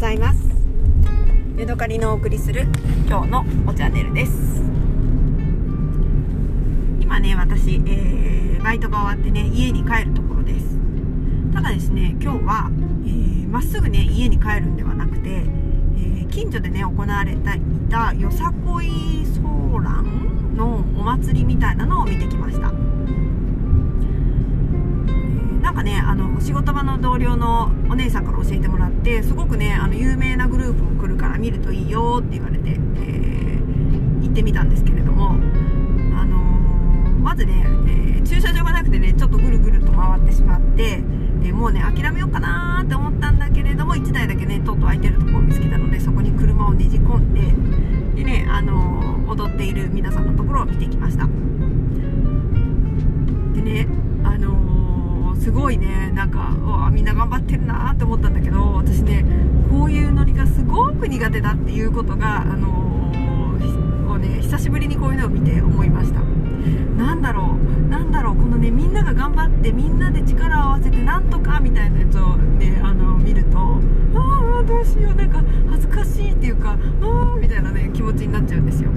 ざいます。ヤドカリのお送りする今日のおチャンネルです。今ね私、えー、バイトが終わってね家に帰るところです。ただですね今日はま、えー、っすぐね家に帰るんではなくて、えー、近所でね行われていたよさこいソーランのお祭りみたいなのを見てきました。なんかねあの仕事場の同僚のお姉さんから教えてもらってすごくねあの有名なグループも来るから見るといいよって言われて、えー、行ってみたんですけれども、あのー、まずね、えー、駐車場がなくてねちょっとぐるぐると回ってしまって、えもうね諦めようかなって思ったんだけれども1台だけねとっとう空いてるとこを見つけたのでそこに車をねじ込んででね、あの踊っている皆さんのところを見てきました。でねあのすごいね。なんかわみんな頑張ってるなって思ったんだけど私ねこういうノリがすごく苦手だっていうことがあのー、ね久しぶりにこういうのを見て思いました。なんだろう。なんだろう。このねみんなが頑張ってみんなで力を合わせてなんとかみたいなやつをねあの見るとああどうしよう。なんか恥ずかしいっていうかああみたいなね気持ちになっちゃうんですよ。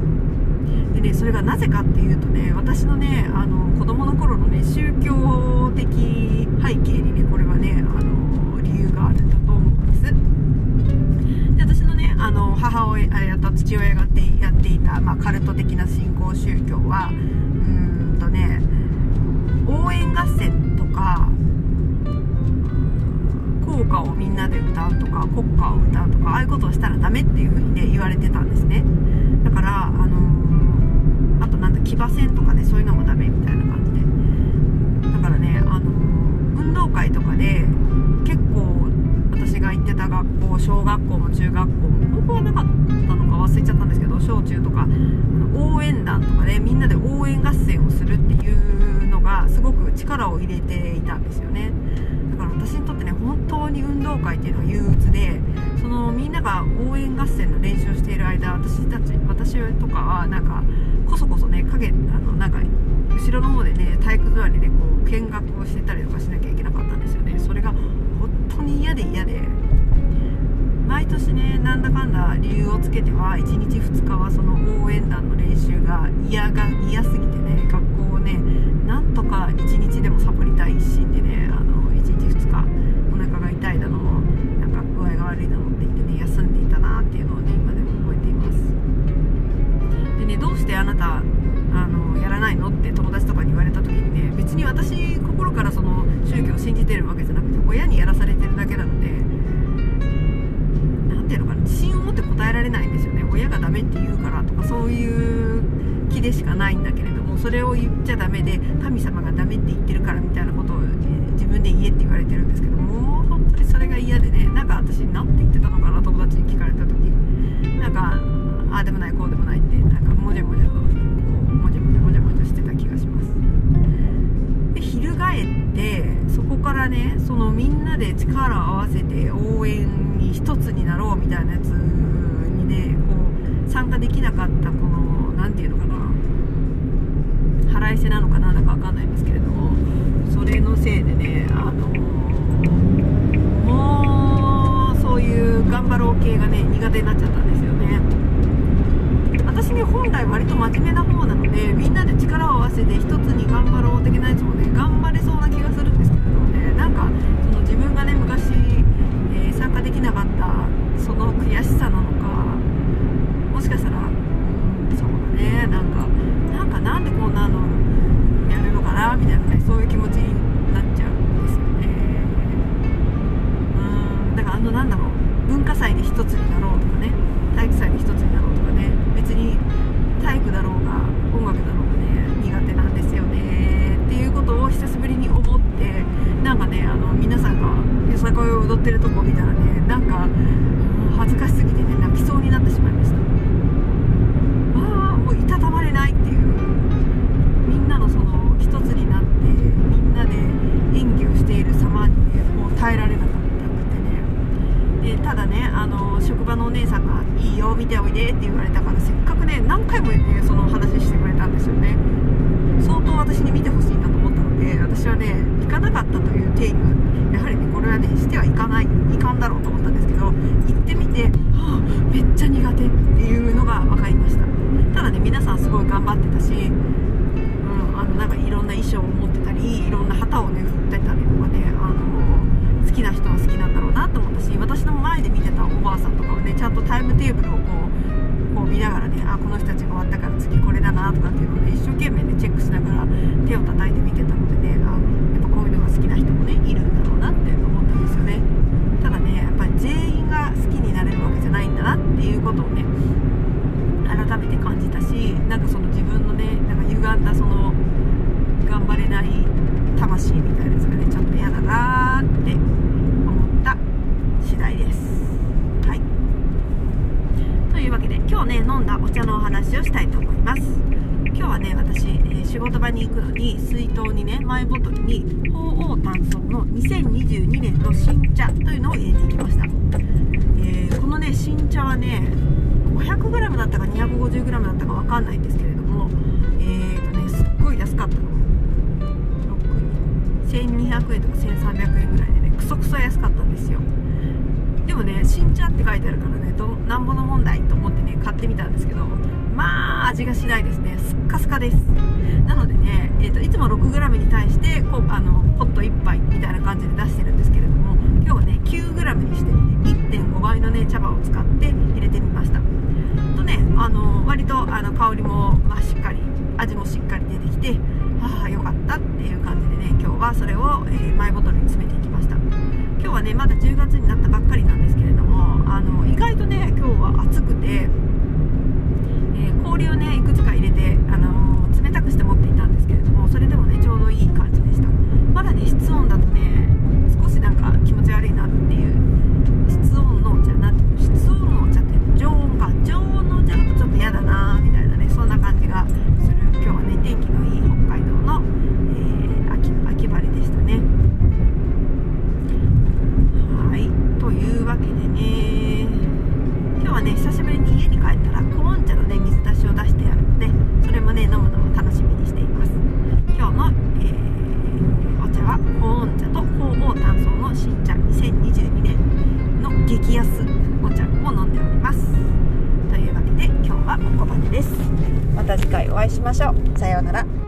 ねそれがなぜかっていうとね私のねあの子供の頃のね宗教的背景にねこれはねあの理由があるんだと思うんです。で私のねあの母親と父親がやっていた、まあ、カルト的な信仰宗教はうーんとね応援合戦とか校歌をみんなで歌うとか国歌を歌うとかああいうことをしたらダメっていう風にね言われてたんですね。だからとなんとかねそういうのもダメみたいな感じで。だからねあの運動会とかで結構私が行ってた学校小学校も中学校も高校はなかったのか忘れちゃったんですけど小中とか応援団とかで、ね、みんなで応援合戦をするっていうのがすごく力を入れていたんですよね。だから私にとってね本当に運動会っていうのは憂鬱でそのみんなが応援合戦の練習をしている間私たち私とかはなんかこそこそね影あのなんか後ろの方でね体育座りでこう見学をしてたりとかしなきゃいけなかったんですよね。それが本当に嫌で嫌で。毎年ねなんだかんだ理由をつけては1日2日はその応援団の練習が嫌がしてあなたあのやらないの？って友達とかに言われた時にね別に私心からその宗教を信じてるわけじゃなくて親にやらされてるだけなので何ていうのかな自信を持って答えられないんですよね。親がダメって言うからとかそういう気でしかないんだけれどもそれを言っちゃダメで神様がダメって言ってるからみたいなことを、自分で言えって言われてるんですけどもう本当にそれが嫌でね。なんか私何て言ってたのかな友達に聞かれた時。なんかああでもないこうでもないってなんかもじゃもじゃとこうもじゃもじゃもじゃもじゃしてた気がします。で翻ってそこからねそのみんなで力を合わせて応援に一つになろうみたいなやつにねこう参加できなかったこの何て言うのかな腹いせなのかなあの職場のお姉さんが「いいよ見ておいで」って言われたからせっかくね何回もねその話してくれたんですよね。相当私に見てほしいなと思ったので私はね行かなかったというテイクやはりねこれはねしてはいかないいかんだろうと思ったんですけど行ってみて、はあ、めっちゃ苦手っていうのが分かりました。ただね皆さんすごい頑張ってたし、うん、あのなんかいろんな衣装を持ってたりいろんな旗をね振ってたりとかねあの好きな人は好きなんだろうなと思ったし私の前で見てたおばあさんとかはねちゃんとタイムテーブルをこうこう見ながらねあこの人たちが終わったから次これだなとかっていうのをね一生懸命ねチェックしながら手を叩いて見てたのでねあやっぱこういうのが好きな人もねいるんだろうなって思ったんですよね。ただねやっぱり全員が好きになれるわけじゃないんだなっていうことをね改めて感じたしなんかその自分のねなんか歪んだその頑張れない魂みたいなやつがねちょっと嫌だなーって思った次第ですはいというわけで今日ね飲んだお茶のお話をしたいと思います。今日はね私、えー、仕事場に行くのに水筒にねマイボトルに鳳凰炭素の2022年の新茶というのを入れていきました、えー、このね新茶はね 500g だったか 250g だったか分かんないんですけれどもえーとねすっごい安かったの。1200円とか1300円ぐらいでねクソクソ安かったんですよ。でもね新茶って書いてあるからねどなんぼの問題と思ってね買ってみたんですけどまあ味がしないですね。スッカスカです。なのでね、えーと、いつも 6g に対してこあのポット1杯みたいな感じで出してるんですけれども今日はね 9g にして1.5倍のね茶葉を使って入れてみました。とねあの割とあの香りも、まあ、しっかり味もしっかり出てきてああよかったっていう感じでね今日はそれを、えー、マイボトルに詰めていきました今日はねまだ10月になったばっかりなんですけれどもあの意外とね今日は暑くて、えー、氷をねいくつか入れて、あの冷たくして持っていたんですけれどもそれでもねちょうどいい感じでした。まだね室温だとね少しなんか激安お茶を飲んでおります。というわけで今日はここまでです。また次回お会いしましょう。さようなら。